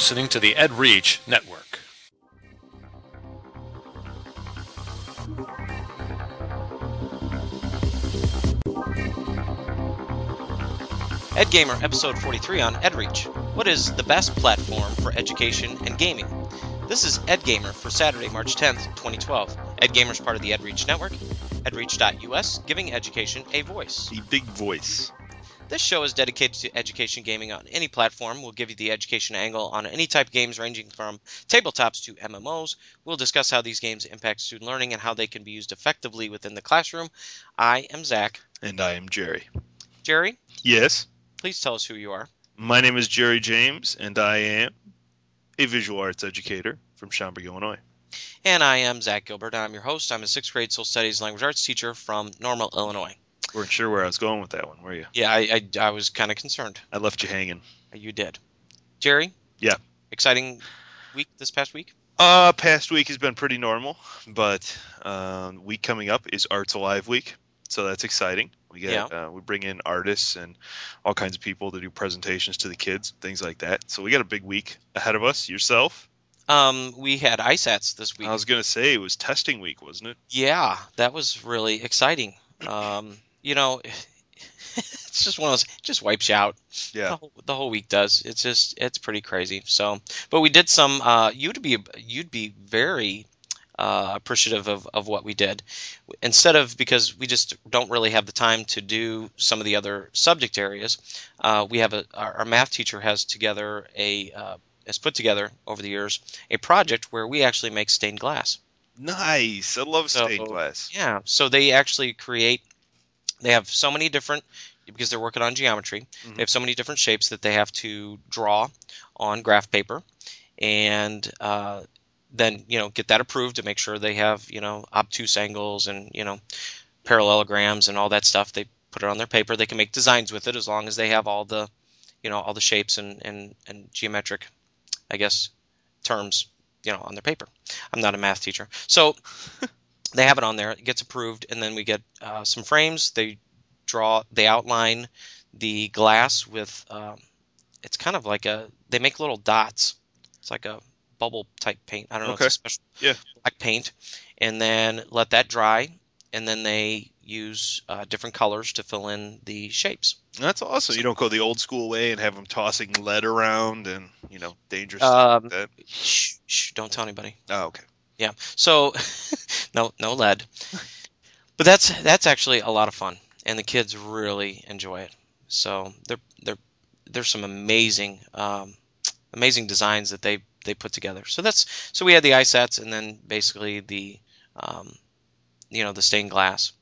listening to the Ed Reach Network. Ed Gamer, episode 43 on EdReach. What is the best platform for education and gaming? This is Ed Gamer for Saturday, March 10th, 2012. Ed Gamer is part of the EdReach network, edreach.us, giving education a voice. The big voice. This show is dedicated to education gaming on any platform. We'll give you the education angle on any type of games ranging from tabletops to MMOs. We'll discuss how these games impact student learning and how they can be used effectively within the classroom. I am Zach. And I am Jerry. Jerry, Yes, please tell us who you are. my name is Jerry James, and I am a visual arts educator from Schaumburg, Illinois. And I am Zach Gilbert. I'm your host. I'm a sixth grade social studies language arts teacher from Normal, Illinois. Weren't sure where I was going with that one, were you? Yeah, I, I, I was kind of concerned. I left you hanging. You did. Jerry? Yeah. Exciting week this past week? Uh, past week has been pretty normal, but um, week coming up is Arts Alive week, so that's exciting. We get uh, we bring in artists and all kinds of people to do presentations to the kids, things like that. So we got a big week ahead of us. Yourself? Um, we had ISATs this week. I was gonna say it was testing week, wasn't it? Yeah, that was really exciting. Um, you know, it's just one of those. It just wipes you out. Yeah. The whole, the whole week does. It's just it's pretty crazy. So, but we did some. Uh, you'd be you'd be very uh, appreciative of, of what we did. Instead of because we just don't really have the time to do some of the other subject areas, uh, we have a our, our math teacher has together a uh, has put together over the years a project where we actually make stained glass. Nice. I love So- stained glass. Yeah, so they actually create. They have so many different because they're working on geometry. Mhm. They have so many different shapes that they have to draw on graph paper, and uh, then you know get that approved to make sure they have you know obtuse angles and you know parallelograms and all that stuff. They put it on their paper. They can make designs with it as long as they have all the you know all the shapes and and, and geometric, I guess, terms you know on their paper. I'm not a math teacher, so they have it on there. It gets approved, and then we get uh, some frames. They draw, they outline the glass with. Um, it's kind of like a. They make little dots. It's like a bubble type paint. I don't know. Okay. It's a special Yeah. black paint, and then let that dry, and then they use uh, different colors to fill in the shapes. That's awesome. You don't go the old school way and have them tossing lead around and you know dangerous Um, stuff like that. Shh, shh, don't tell anybody. Oh, okay. Yeah. So no no lead. But that's that's actually a lot of fun and the kids really enjoy it. So they're they're there's some amazing um, amazing designs that they they put together. So that's so we had the ISATs and then basically the um, you know the stained glass.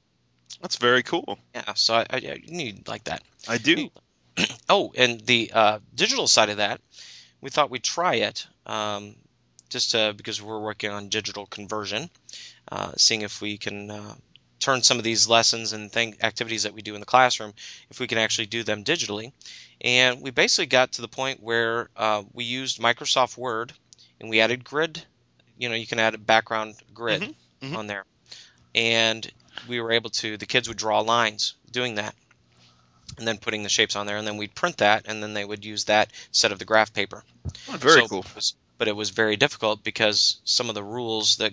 That's very cool. Yeah. So I, I, I need like that. I do. Oh, and the uh, digital side of that, we thought we'd try it, um, just uh, because we're working on digital conversion, uh, seeing if we can uh, turn some of these lessons and thing activities that we do in the classroom, if we can actually do them digitally. And we basically got to the point where uh, we used Microsoft Word and we added grid. You know, you can add a background grid Mhm, mhm. on there, and we were able to. The kids would draw lines doing that and then putting the shapes on there, and then we'd print that, and then they would use that instead of the graph paper. Oh, very So cool. it was- but it was very difficult because some of the rules that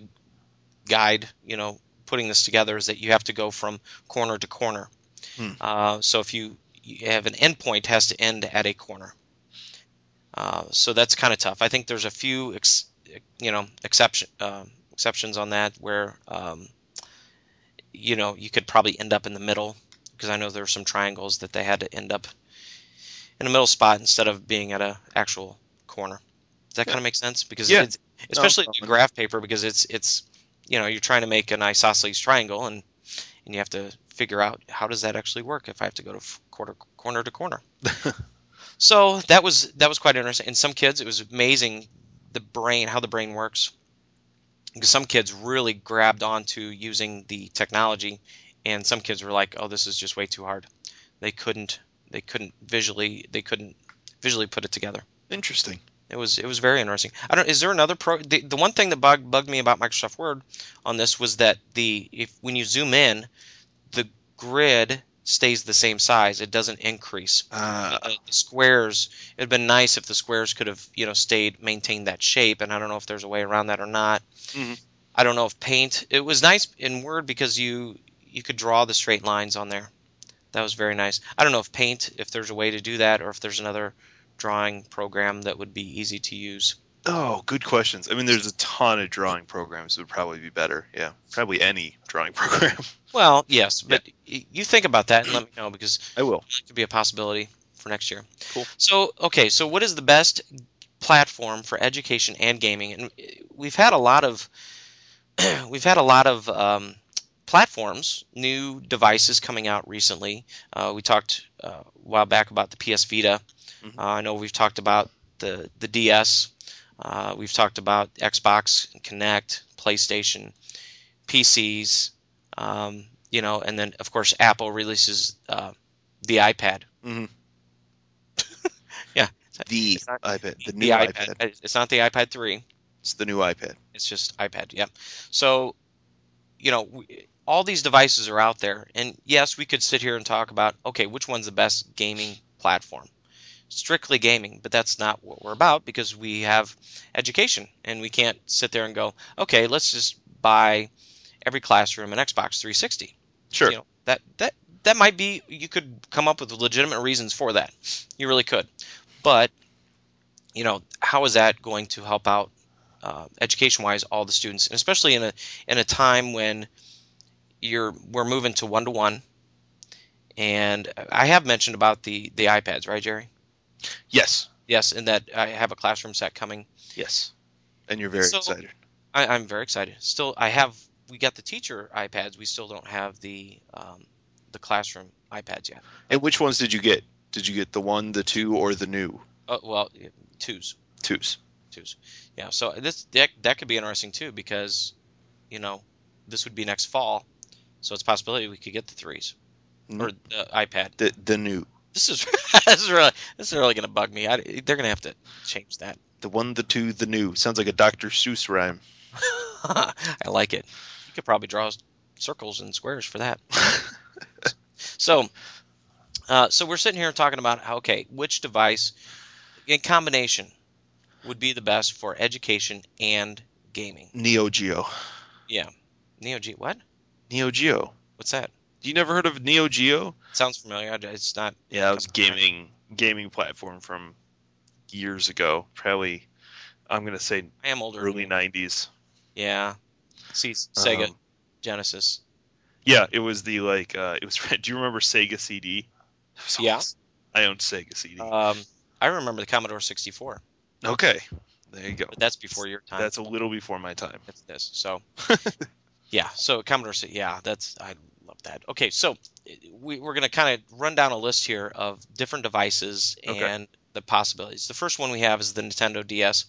guide, you know, putting this together is that you have to go from corner to corner. Hmm. Uh, so if you, you have an endpoint, has to end at a corner. Uh, so that's kind of tough. I think there's a few, ex, you know, exception uh, exceptions on that where, um, you know, you could probably end up in the middle because I know there are some triangles that they had to end up in a middle spot instead of being at a actual corner. Does that Yeah. kind of make sense? Because Yeah. it's, especially in graph paper because it's it's you know you're trying to make an isosceles triangle and and you have to figure out how does that actually work if I have to go to quarter corner to corner. so that was that was quite interesting. And some kids it was amazing the brain how the brain works because some kids really grabbed onto using the technology and some kids were like oh this is just way too hard they couldn't they couldn't visually they couldn't visually put it together Interesting. It was it was very interesting i don't is there another pro the, the one thing that bug, bugged me about microsoft word on this was that the if when you zoom in the grid stays the same size. It doesn't increase. Uh, Uh, the squares. It'd been nice if the squares could have you know stayed maintained that shape, and I don't know if there's a way around that or not. Mhm. I don't know if paint. It was nice in Word because you you could draw the straight lines on there. That was very nice. I don't know if paint if there's a way to do that or if there's another drawing program that would be easy to use. oh, good questions. I mean, there's a ton of drawing programs that would probably be better. Yeah, probably any drawing program. Well, yes, but y you think about that and let me know because I will. it could be a possibility for next year. Cool. So, okay, so what is the best platform for education and gaming? And uh, we've had a lot of we've had a lot of um, platforms, new devices coming out recently. Uh, we talked uh, a while back about the PS Vita. Mhm. Uh, I know we've talked about the the DS. Uh, we've talked about Xbox, Kinect, PlayStation, PCs. Um, you know, and then of course Apple releases uh, the iPad. Mhm. yeah, The not- iPad, the the new iPad. iPad. It's not the iPad 3. It's the new iPad. It's just iPad. Yeah. So, you know, all these devices are out there, and yes, we could sit here and talk about okay, which one's the best gaming platform? Strictly gaming, but that's not what we're about because we have education, and we can't sit there and go, okay, let's just buy every classroom an Xbox 360. Sure. You know, that that that might be you could come up with legitimate reasons for that. You really could. But you know, how is that going to help out uh, education-wise all the students, and especially in a in a time when you're we're moving to one to one. And I have mentioned about the the iPads, right, Jerry? Yes. Yes, and that I have a classroom set coming. Yes. And you're very So- excited. I, I'm very excited. Still, I have we got the teacher iPads. We still don't have the um, the classroom iPads yet. And which ones did you get? Did you get the one, the two, or the new Uh, well, twos, twos? twos. Yeah. So this that, that could be interesting too because, you know, this would be next fall, so it's a possibility we could get the 3s Mhm. or the iPad. The the new, This is this is really this is really gonna bug me. I, they're gonna have to change that. the one, the two, the new. Sounds like a Dr. Seuss rhyme. I like it. You could probably draw circles and squares for that. So, uh, so we're sitting here talking about how, okay, which device in combination would be the best for education and gaming? Neo Geo. Yeah, Neo Geo. What? Neo Geo. What's that? You never heard of Neo Geo? Sounds familiar. I- It's not. Yeah, it was gaming gaming platform from years ago. Probably, I'm gonna say I am older. early '90s. Yeah. See, Sega Um, Genesis. yeah, it was the like. Uh, it was. Do you remember Sega CD? Yeah. awesome. I owned Sega CD. Um, I remember the Commodore 64, okay, there you go. but that's before your time. That's a little before my time. That's this. So, yeah. So Commodore, yeah, that's I love that. Okay, so we, we're gonna kind of run down a list here of different devices Okay. and the possibilities. The first one we have is the Nintendo DS,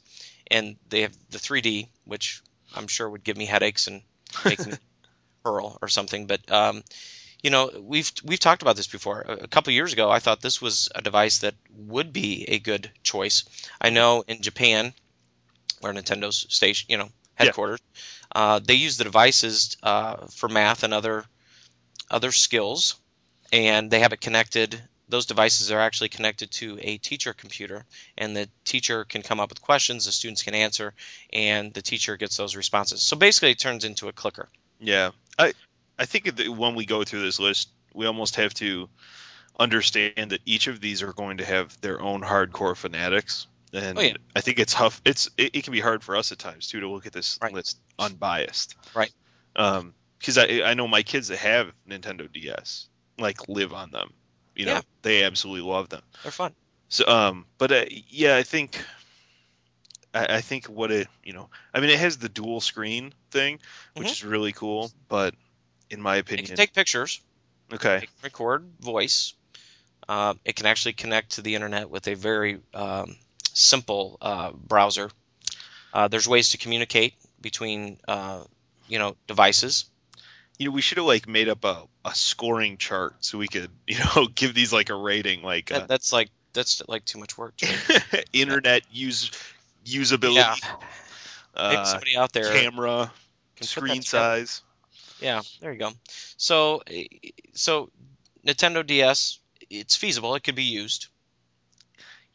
and they have the 3D, which I'm sure would give me headaches and make me hurl or something. But um, you know, we've we've talked about this before. A, a couple years ago, I thought this was a device that would be a good choice. I know in Japan, where Nintendo's station, you know, Yeah. headquarters, uh, they use the devices uh, for math and other other skills, and they have it connected. Those devices are actually connected to a teacher computer, and the teacher can come up with questions, the students can answer, and the teacher gets those responses. So basically, it turns into a clicker. Yeah, I I think that when we go through this list, we almost have to understand that each of these are going to have their own hardcore fanatics, and Oh, yeah. I think it's tough. It's it, it can be hard for us at times too to look at this Right. list unbiased, Right. Um, because I I know my kids that have Nintendo DS like live on them. You know, Yeah. they absolutely love them. They're fun. So, um, but uh, yeah, I think, I, I think what it, you know, I mean, it has the dual screen thing, which Mhm. is really cool. But in my It opinion, can take pictures, okay, record voice. Uh, it can actually connect to the internet with a very um, simple uh, browser. Uh, there's ways to communicate between uh, you know devices. you know, we should have like made up a, a scoring chart so we could, you know, give these like a rating, like That, uh, that's like that's like too much work. Internet use usability, yeah, maybe uh, somebody out there camera, can put that screen size. Yeah, there you go. So, eh, so Nintendo DS, it's feasible. It could be used.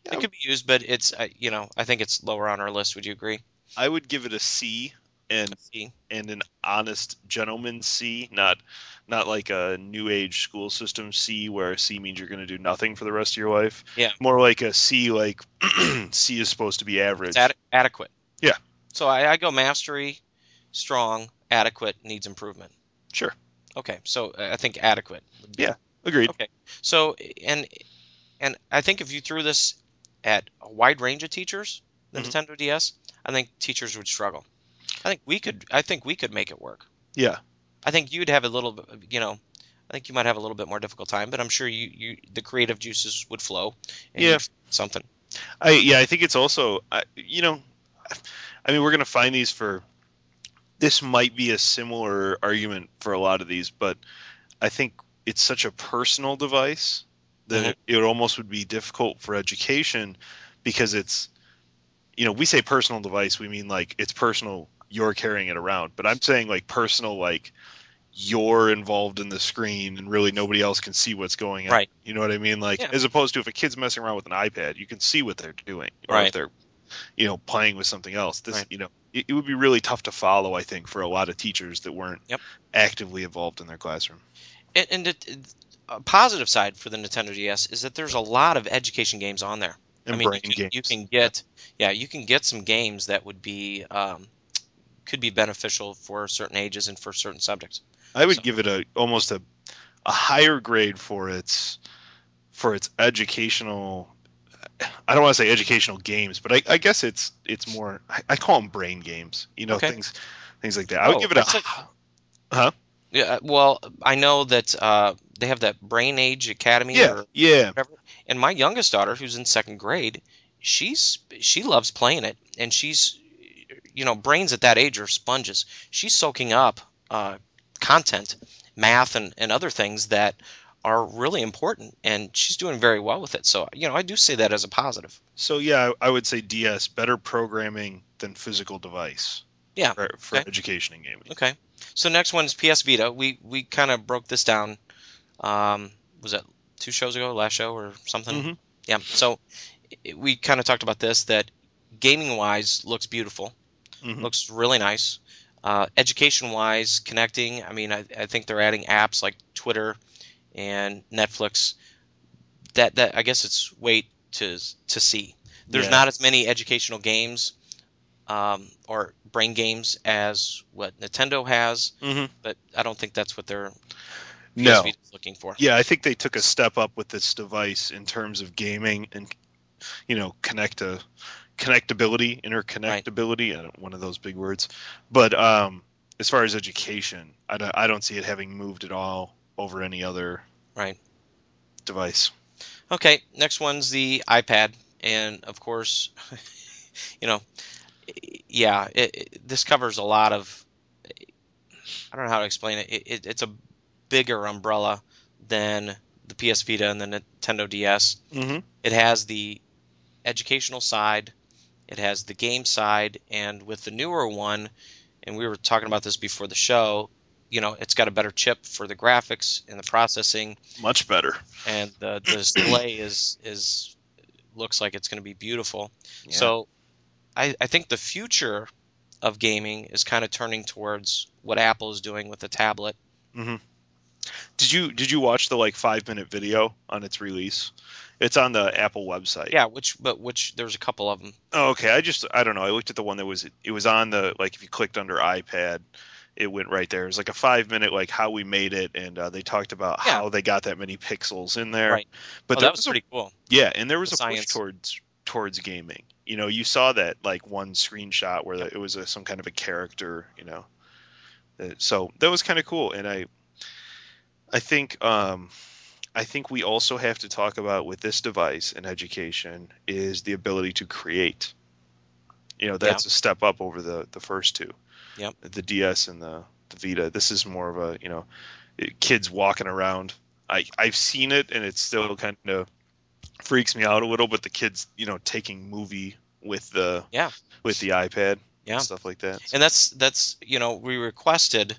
Yeah. It could be used, but it's uh, you know I think it's lower on our list. Would you agree? I would give it a C and C. and an honest gentleman C, not not like a new age school system C where C means you're going to do nothing for the rest of your life. Yeah. More like a C like C is supposed to be average. Ad- adequate. Yeah. So I, I go mastery, strong, adequate, needs improvement. Sure. Okay, so uh, I think adequate. would be- Yeah. Agreed. Okay. So and and I think if you threw this at a wide range of teachers, the Mhm. Nintendo DS, I think teachers would struggle. I think we could. I think we could make it work. Yeah. I think you'd have a little, you know, I think you might have a little bit more difficult time, but I'm sure you, you the creative juices would flow. And Yeah. Something. I yeah, I think it's also I you know, I mean we're gonna find these for. This might be a similar argument for a lot of these, but I think it's such a personal device that Mhm. it, almost would be difficult for education because it's, you know, we say personal device, we mean like it's personal, you're carrying it around, but I'm saying like personal, like you're involved in the screen and really nobody else can see what's going on. Right. You know what I mean? Like Yeah. as opposed to if a kid's messing around with an iPad, you can see what they're doing, or if they're, you know, playing with something else. This, Right. you know, it, it would be really tough to follow. I think for a lot of teachers that weren't Yep. actively involved in their classroom. And, and it- a positive side for the Nintendo DS is that there's a lot of education games on there. And I mean, you can, you can get, yeah, you can get some games that would be, um, could be beneficial for certain ages and for certain subjects. I would So- give it a almost a a higher grade for its for its educational. I don't want to say educational games, but I, I guess it's it's more. I, I call them brain games. You know, Okay. things things like that. I would Oh, give it a. a- Huh? Yeah, well, I know that uh, they have that Brain Age Academy Yeah, or yeah, whatever. And my youngest daughter, who's in second grade, she's she loves playing it, and she's, you know, brains at that age are sponges. She's soaking up uh, content, math, and, and other things that are really important, and she's doing very well with it. So, you know, I do say that as a positive. So yeah, I would say DS better programming than physical device. Yeah, For, for okay. education and gaming. Okay. So next one is PS Vita. We we kind of broke this down. Um, was that two shows ago, last show or something? Mhm. Yeah. So i- we kind of talked about this that gaming wise looks beautiful, Mhm. looks really nice. Uh, education wise, connecting. I mean, I, I think they're adding apps like Twitter and Netflix. That that I guess it's wait to to see. There's Yeah. not as many educational games um, or brain games as what Nintendo has, Mhm. but I don't think that's what they're No. Is looking for. Yeah, I think they took a step up with this device in terms of gaming and you know connect to connectability, interconnectability, I don't- one of those big words. But um, as far as education, I don't, I don't see it having moved at all over any other Right. device. Okay, next one's the iPad, and of course, you know, yeah, it, it, this covers a lot of. I don't know how to explain. It, it. It's a bigger umbrella than the PS Vita and the Nintendo DS. Mm-hmm. It has the educational side, it has the game side, and with the newer one, and we were talking about this before the show, you know, it's got a better chip for the graphics and the processing, Much better. and the, the display is is looks like it's going to be beautiful. Yeah. So, I, I think the future of gaming is kind of turning towards what Apple is doing with the tablet. Did you did you watch the like five minute video on its release? It's on the Apple website. Yeah, which but which there's a couple of them. Oh, okay. I just I don't know. I looked at the one that was it was on the like if you clicked under iPad, it went right there. It was like a five minute like how we made it, and uh, they talked about Yeah. how they got that many pixels in there. Right. But oh, that was a- pretty cool. yeah, and there was the a science. push towards towards gaming. You know, you saw that like one screenshot where the, it was a, some kind of a character. You know, Uh, so that was kind of cool, and I I think um I think we also have to talk about with this device in education is the ability to create. You know, that's a step up over the the first two. Yep. The DS and the the Vita. This is more of a you know, kids walking around. I I've seen it and it still kind of freaks me out a little, but the kids you know taking movie with the Yeah. with the iPad Yeah. and stuff like that. and that's that's you know we requested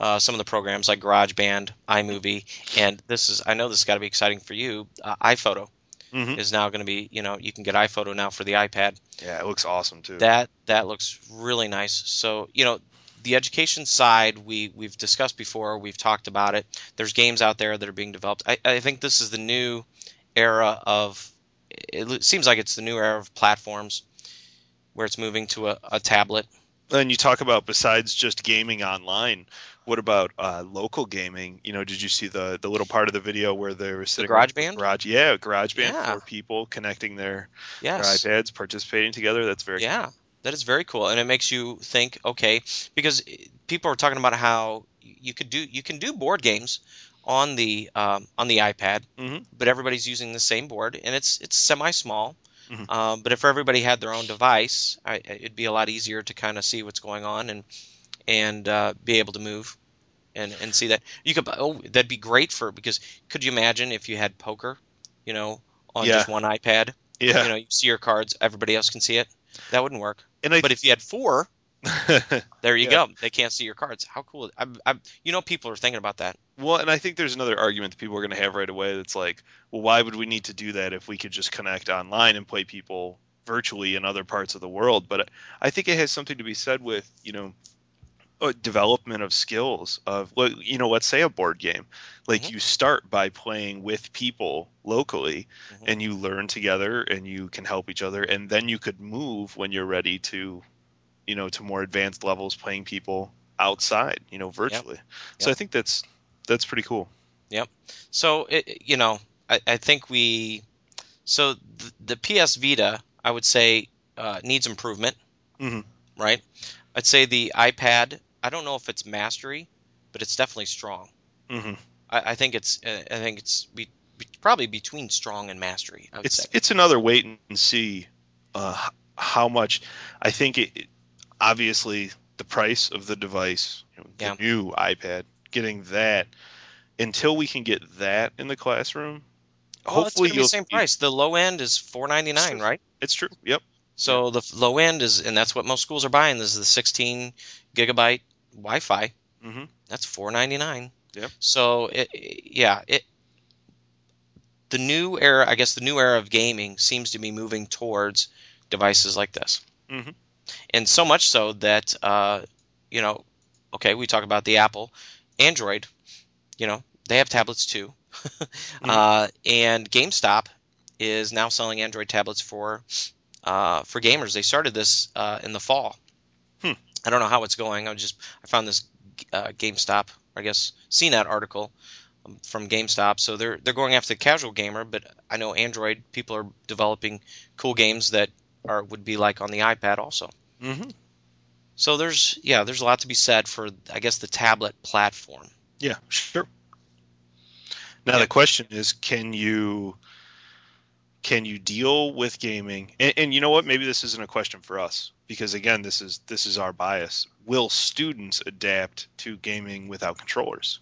uh, some of the programs like GarageBand, iMovie, and this is I know this has got to be exciting for you. Uh, iPhoto Mhm. is now going to be you know you can get iPhoto now for the iPad. Yeah, it looks awesome too. That that looks really nice. So you know the education side we we've discussed before. We've talked about it. There's games out there that are being developed. I, I think this is the new era of. It seems like it's the new era of platforms where it's moving to a, a tablet. And you talk about besides just gaming online, what about uh, local gaming? You know, did you see the the little part of the video where they were sitting Garage Band? Garage, yeah, GarageBand Yeah. for people connecting their, Yes. their iPads, participating together. That's very Yeah, that is very cool, and it makes you think. Okay, because people are talking about how you could do you can do board games on the um, on the iPad, Mhm. but everybody's using the same board, and it's it's semi small. Mhm. Um, but if everybody had their own device, I, it'd be a lot easier to kind of see what's going on and and uh, be able to move and and see that you could. Oh, that'd be great for because could you imagine if you had poker, you know, on Yeah. just one iPad? Yeah, You know, you see your cards, everybody else can see it. That wouldn't work. and I But if you had four, there you Yeah. go. They can't see your cards. How cool! I, I, you know, people are thinking about that. Well, and I think there's another argument that people are going to have right away that's like, well, why would we need to do that if we could just connect online and play people virtually in other parts of the world? But I think it has something to be said with, you know, uh, development of skills of, well, you know, let's say a board game. Like Mhm. you start by playing with people locally Mhm. and you learn together and you can help each other. And then you could move when you're ready to, you know, to more advanced levels playing people outside, you know, virtually. So Yep. I think that's, that's pretty cool. Yep so it, you know, I, I think we. So the, the PS Vita, I would say, uh, needs improvement. Mhm. Right. I'd say the iPad. I don't know if it's mastery, but it's definitely strong. hmm I, I think it's. Uh, I think it's be, be, probably between strong and mastery. I would It's say. it's another wait and see uh, how much. I think it- obviously the price of the device, you know, the Yeah. new iPad, getting that until we can get that in the classroom. Well, it's hopefully gonna be you'll the same see- price. The low end is four ninety nine, right? It's true. Yep. So the low end is, and that's what most schools are buying. This is the 16 gigabyte Wi-Fi. hmm That's 4.99. Yep. So it, yeah, it. The new era, I guess, the new era of gaming seems to be moving towards devices like this, Mhm. And so much so that uh, you know, okay, we talk about the Apple, Android, you know, they have tablets too, uh, and GameStop is now selling Android tablets for uh, for gamers. They started this uh, in the fall. Hmm. I don't know how it's going. I just I found this uh, GameStop, I guess CNET article um, from GameStop. So they're they're going after the casual gamer, but I know Android people are developing cool games that are would be like on the iPad also. hmm So there's yeah, there's a lot to be said for I guess the tablet platform. Yeah. Sure. Now Yeah. the question is, can you can you deal with gaming? And, and you know what? Maybe this isn't a question for us because again, this is this is our bias. Will students adapt to gaming without controllers?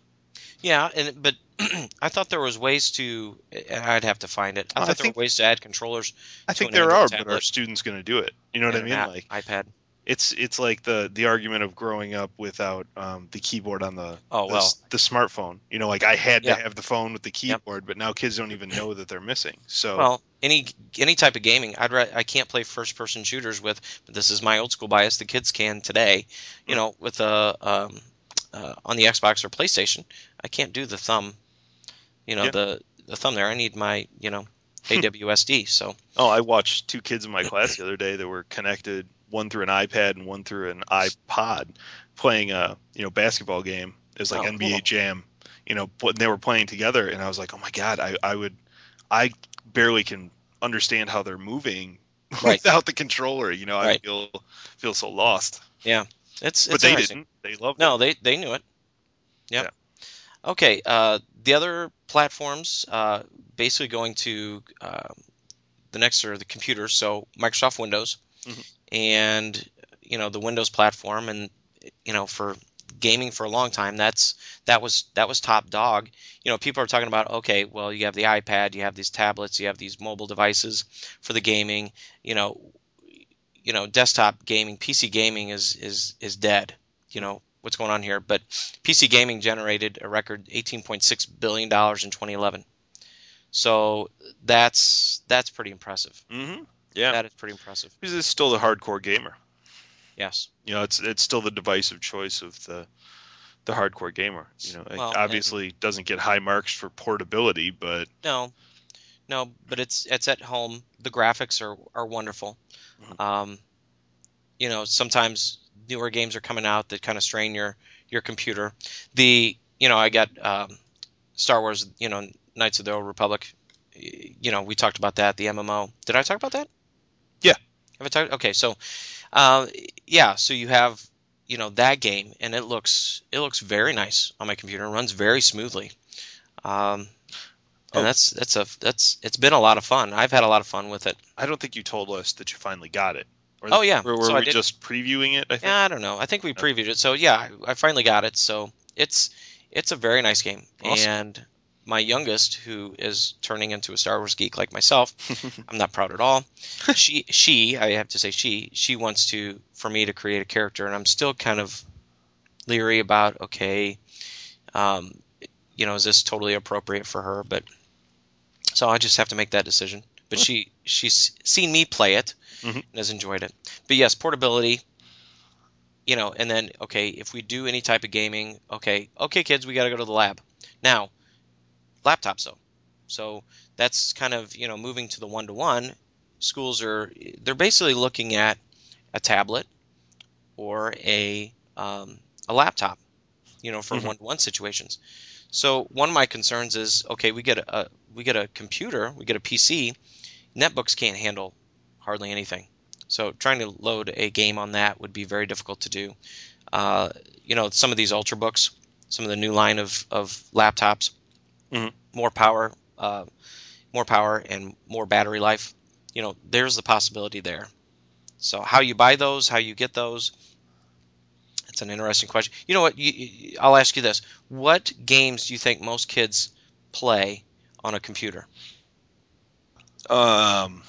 Yeah, and but I thought there was ways to. I'd have to find it. I Well, I thought there were ways to add controllers. I think there are, but tablet. are students going to do it? You know what I mean? an Like iPad. it's it's like the the argument of growing up without um, the keyboard on the Oh, the, well. the smartphone. You know, like I had Yeah. to have the phone with the Yep. keyboard, but now kids don't even know that they're missing. So Well, any any type of gaming, I'd ra- I can't play first person shooters with. But this is my old school bias. The kids can today. You know, with a um, uh, on the Xbox or PlayStation, I can't do the thumb. You know Yeah. the the thumb there. I need my you know AWSD. So Oh, I watched two kids in my class the other day that were connected, one through an iPad and one through an iPod, playing a you know basketball game. It was like Oh, NBA cool. Jam, you know, but they were playing together, and I was like, oh my god, I I would, I barely can understand how they're moving Right. without the controller. You know, I Right. feel feel so lost. Yeah, it's it's But they didn't. They loved it. No, they they knew it. Yep. Okay. Uh, the other platforms, uh, basically going to uh, the next or the computer, So Microsoft Windows, Mhm. and you know the Windows platform, and you know for gaming for a long time, that's that was that was top dog. You know, people are talking about okay, well you have the iPad, you have these tablets, you have these mobile devices for the gaming. You know, you know desktop gaming, PC gaming is is is dead. You know, what's going on here, but PC gaming generated a record 18.6 billion dollars in 2011. So that's that's pretty impressive. Mm-hmm. Yeah, That is pretty impressive. because it's still the hardcore gamer. Yes. You know, it's it's still the device of choice of the the hardcore gamer. You know, it Well, and- obviously doesn't get high marks for portability, but No, no, but it's it's at home. The graphics are are wonderful. Mhm. Um, you know, sometimes newer games are coming out that kind of strain your your computer. The you know, I got um, Star Wars. You know, Knights of the Old Republic. You know, we talked about that. The MMO. Did I talk about that? Yeah. Have I talked? Okay, so uh, yeah, so you have you know that game, and it looks it looks very nice on my computer. It runs very smoothly. Um, and Oh. that's that's a that's it's been a lot of fun. I've had a lot of fun with it. I don't think you told us that you finally got it. Or Oh, yeah. or were So we just previewing it? I think. Yeah, I don't know. I think we previewed it, so yeah, I, I finally got it. So it's it's a very nice game, Awesome. and my youngest, who is turning into a Star Wars geek like myself, I'm not proud at all. she she I have to say she she wants to for me to create a character, and I'm still kind of leery about okay, um, you know, is this totally appropriate for her? But so I just have to make that decision. But she she's seen me play it Mhm. and has enjoyed it. But yes, portability. You know, and then okay, if we do any type of gaming, okay, okay, kids, we got to go to the lab. Now, laptops though. So that's kind of you know moving to the one to one. Schools are they're basically looking at a tablet or a um, a laptop, you know, for Mhm. one to one situations. So one of my concerns is okay, we get a, we get a computer, we get a PC. Netbooks can't handle hardly anything. So trying to load a game on that would be very difficult to do. Uh, you know, some of these ultrabooks, some of the new line of, of laptops, Mhm. more power, uh, more power and more battery life. You know, there's the possibility there. So how you buy those, how you get those, it's an interesting question. You know what? You, you, I'll ask you this: What games do you think most kids play on a computer? Um,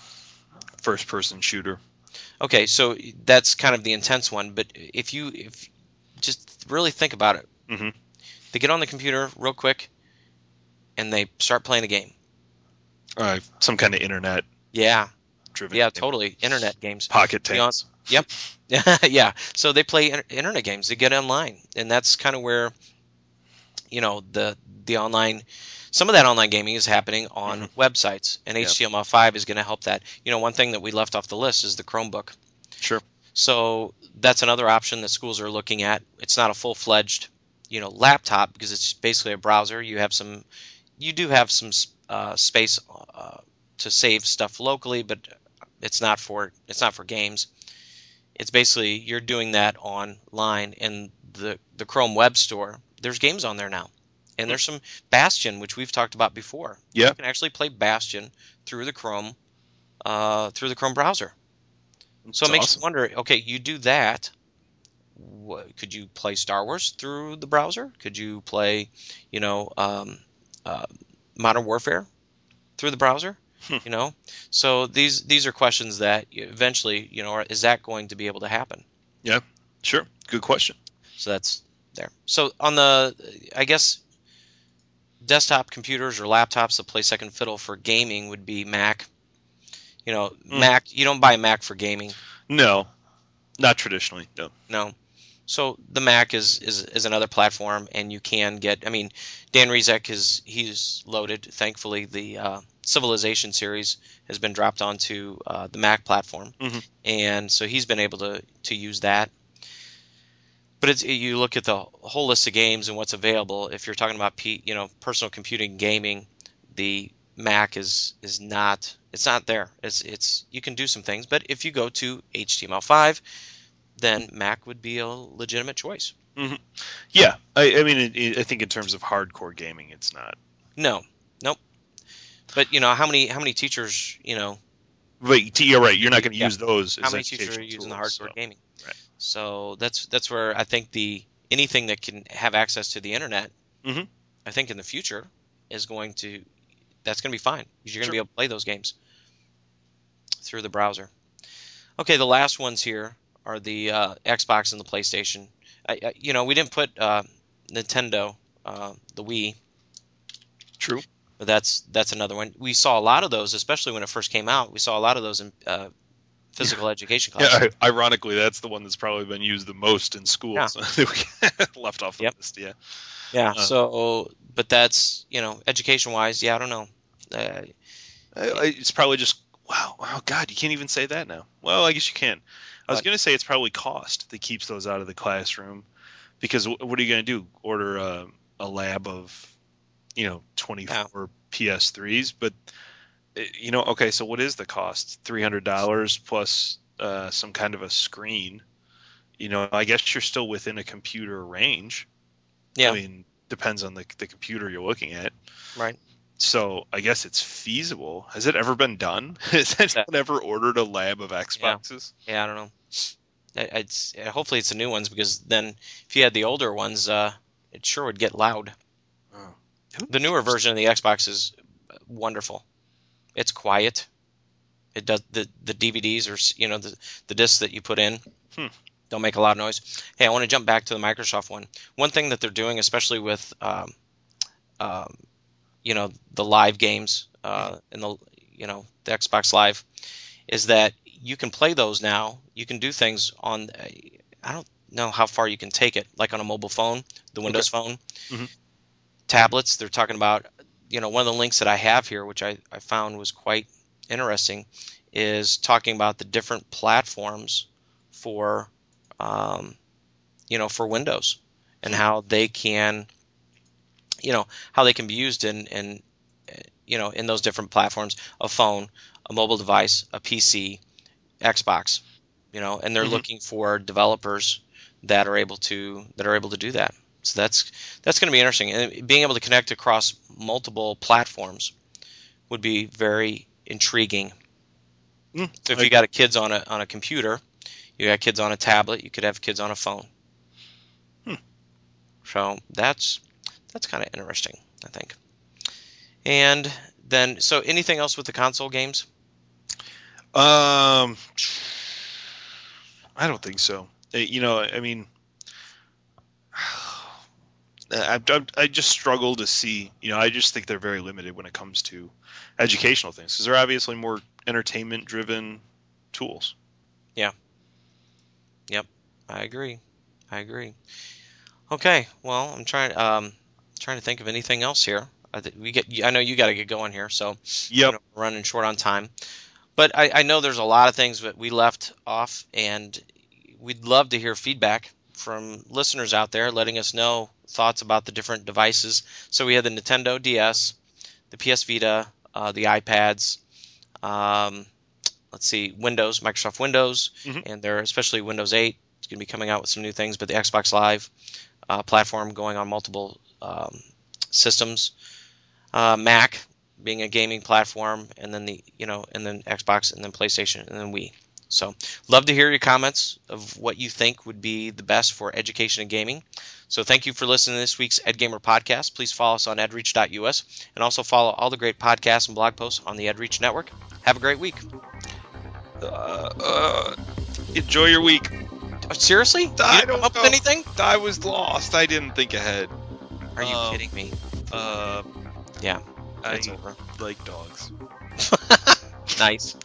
first person shooter. Okay, so that's kind of the intense one. But if you if just really think about it, Mhm. they get on the computer real quick, and they start playing a game. Uh, some kind of internet Yeah, driven. yeah, game. totally. Internet games. Pocket be honest- yeah, so they play inter- internet games. They get online, and that's kind of where, you know, the the online, some of that online gaming is happening on websites, and Yeah. HTML5 is going to help that. You know, one thing that we left off the list is the Chromebook. Sure. So that's another option that schools are looking at. It's not a full fledged, you know, laptop because it's basically a browser. You have some, you do have some uh, space uh, to save stuff locally, but it's not for it's not for games. It's basically you're doing that online in the the Chrome Web Store. There's games on there now, and there's some Bastion, which we've talked about before. Yeah. you can actually play Bastion through the Chrome, uh, through the Chrome browser. So it makes awesome. you wonder. Okay, you do that. What, could you play Star Wars through the browser? Could you play, you know, um, uh, Modern Warfare through the browser? Hmm. You know, so these these are questions that eventually, you know, is that going to be able to happen? Yeah, sure. Good question. So that's there. So on the, I guess, desktop computers or laptops that play second fiddle for gaming would be Mac. You know, Mm. Mac. You don't buy a Mac for gaming. No, not traditionally. No. No. So the Mac is, is is another platform, and you can get. I mean, Dan Rezac is he's loaded. Thankfully, the uh, Civilization series has been dropped onto uh, the Mac platform, Mhm. and so he's been able to to use that. But it's you look at the whole list of games and what's available. If you're talking about P, you know personal computing gaming, the Mac is is not it's not there. It's it's you can do some things, but if you go to HTML5, then Mac would be a legitimate choice. Yeah. I, I mean, it, it, I think in terms of hardcore gaming, it's not. No. But you know how many how many teachers you know But you're right. You're not going to Yeah. use those. how many teachers are using the tools, hardcore so. gaming? Right. So that's that's where I think the anything that can have access to the internet, Mhm. I think in the future is going to that's going to be fine because you're going to Sure. be able to play those games through the browser. Okay, the last ones here are the uh, Xbox and the PlayStation. I, I, you know, we didn't put uh, Nintendo, uh, the Wii. True. But that's that's another one. We saw a lot of those, especially when it first came out. We saw a lot of those in uh, physical education classes. Yeah, ironically, that's the one that's probably been used the most in schools. left off the Yep. list. Yeah. Yeah. Uh, so, but that's you know, education wise, yeah, I don't know. Uh, It's probably just wow. Oh God, you can't even say that now. Well, I guess you can. I was going to say it's probably cost that keeps those out of the classroom, because what are you going to do? Order a, a lab of, you know, 24 PS3s, but uh, you know, okay, so what is the cost? Three hundred dollars plus uh, some kind of a screen. You know, I guess you're still within a computer range. yeah. I mean, depends on the the computer you're looking at. Right. So I guess it's feasible. Has it ever been done? Has anyone ever ordered a lab of Xboxes? Yeah, I don't know. I- It's hopefully it's the new ones because then if you had the older ones, uh, it sure would get loud. The newer version of the Xbox is wonderful. It's quiet. It does the the DVDs or you know the the discs that you put in Hmm. don't make a lot of noise. Hey, I want to jump back to the Microsoft one. One thing that they're doing, especially with um, um, you know the live games uh, and the you know the Xbox Live, is that you can play those now. You can do things on. I don't know how far you can take it, like on a mobile phone, the Windows phone, Mhm. Tablets. They're talking about, you know, one of the links that I have here, which I, I found was quite interesting, is talking about the different platforms for, um, you know, for Windows and how they can, you know, how they can be used in, in you know, in those different platforms, a phone, a mobile device, a PC, Xbox, you know, and they're Mhm. looking for developers that are able to that are able to do that. So that's that's going to be interesting, and being able to connect across multiple platforms would be very intriguing. Mm, So if I- you got a kids on a on a computer, you got kids on a tablet, you could have kids on a phone. Hmm. So that's that's kind of interesting, I think. And then, so anything else with the console games? Um, I don't think so. Uh, You know, I mean, I, I, I just struggle to see. You know, I just think they're very limited when it comes to educational things because they're obviously more entertainment-driven tools. Yeah. Yep, I agree. I agree. Okay, well, I'm trying um trying to think of anything else here. I we get. I know you got to get going here, so Yep. you know, we're running short on time. But I, I know there's a lot of things that we left off, and we'd love to hear feedback from listeners out there, letting us know thoughts about the different devices. So we had the Nintendo DS, the PS Vita, uh, the iPads. Um, let's see, Windows, Microsoft Windows, Mhm. and they're especially Windows 8. It's going to be coming out with some new things, but the Xbox Live uh, platform going on multiple um, systems. Uh, Mac being a gaming platform, and then the you know, and then Xbox, and then PlayStation, and then Wii. So, love to hear your comments of what you think would be the best for education and gaming. So, thank you for listening to this week's EdGamer podcast. Please follow us on edreach.us and also follow all the great podcasts and blog posts on the EdReach network. Have a great week. Uh, uh, enjoy your week. Oh, seriously? You I don't up with anything? I was lost. I didn't think ahead. Are you Um, kidding me? Uh, Yeah, I it's over. like dogs. nice.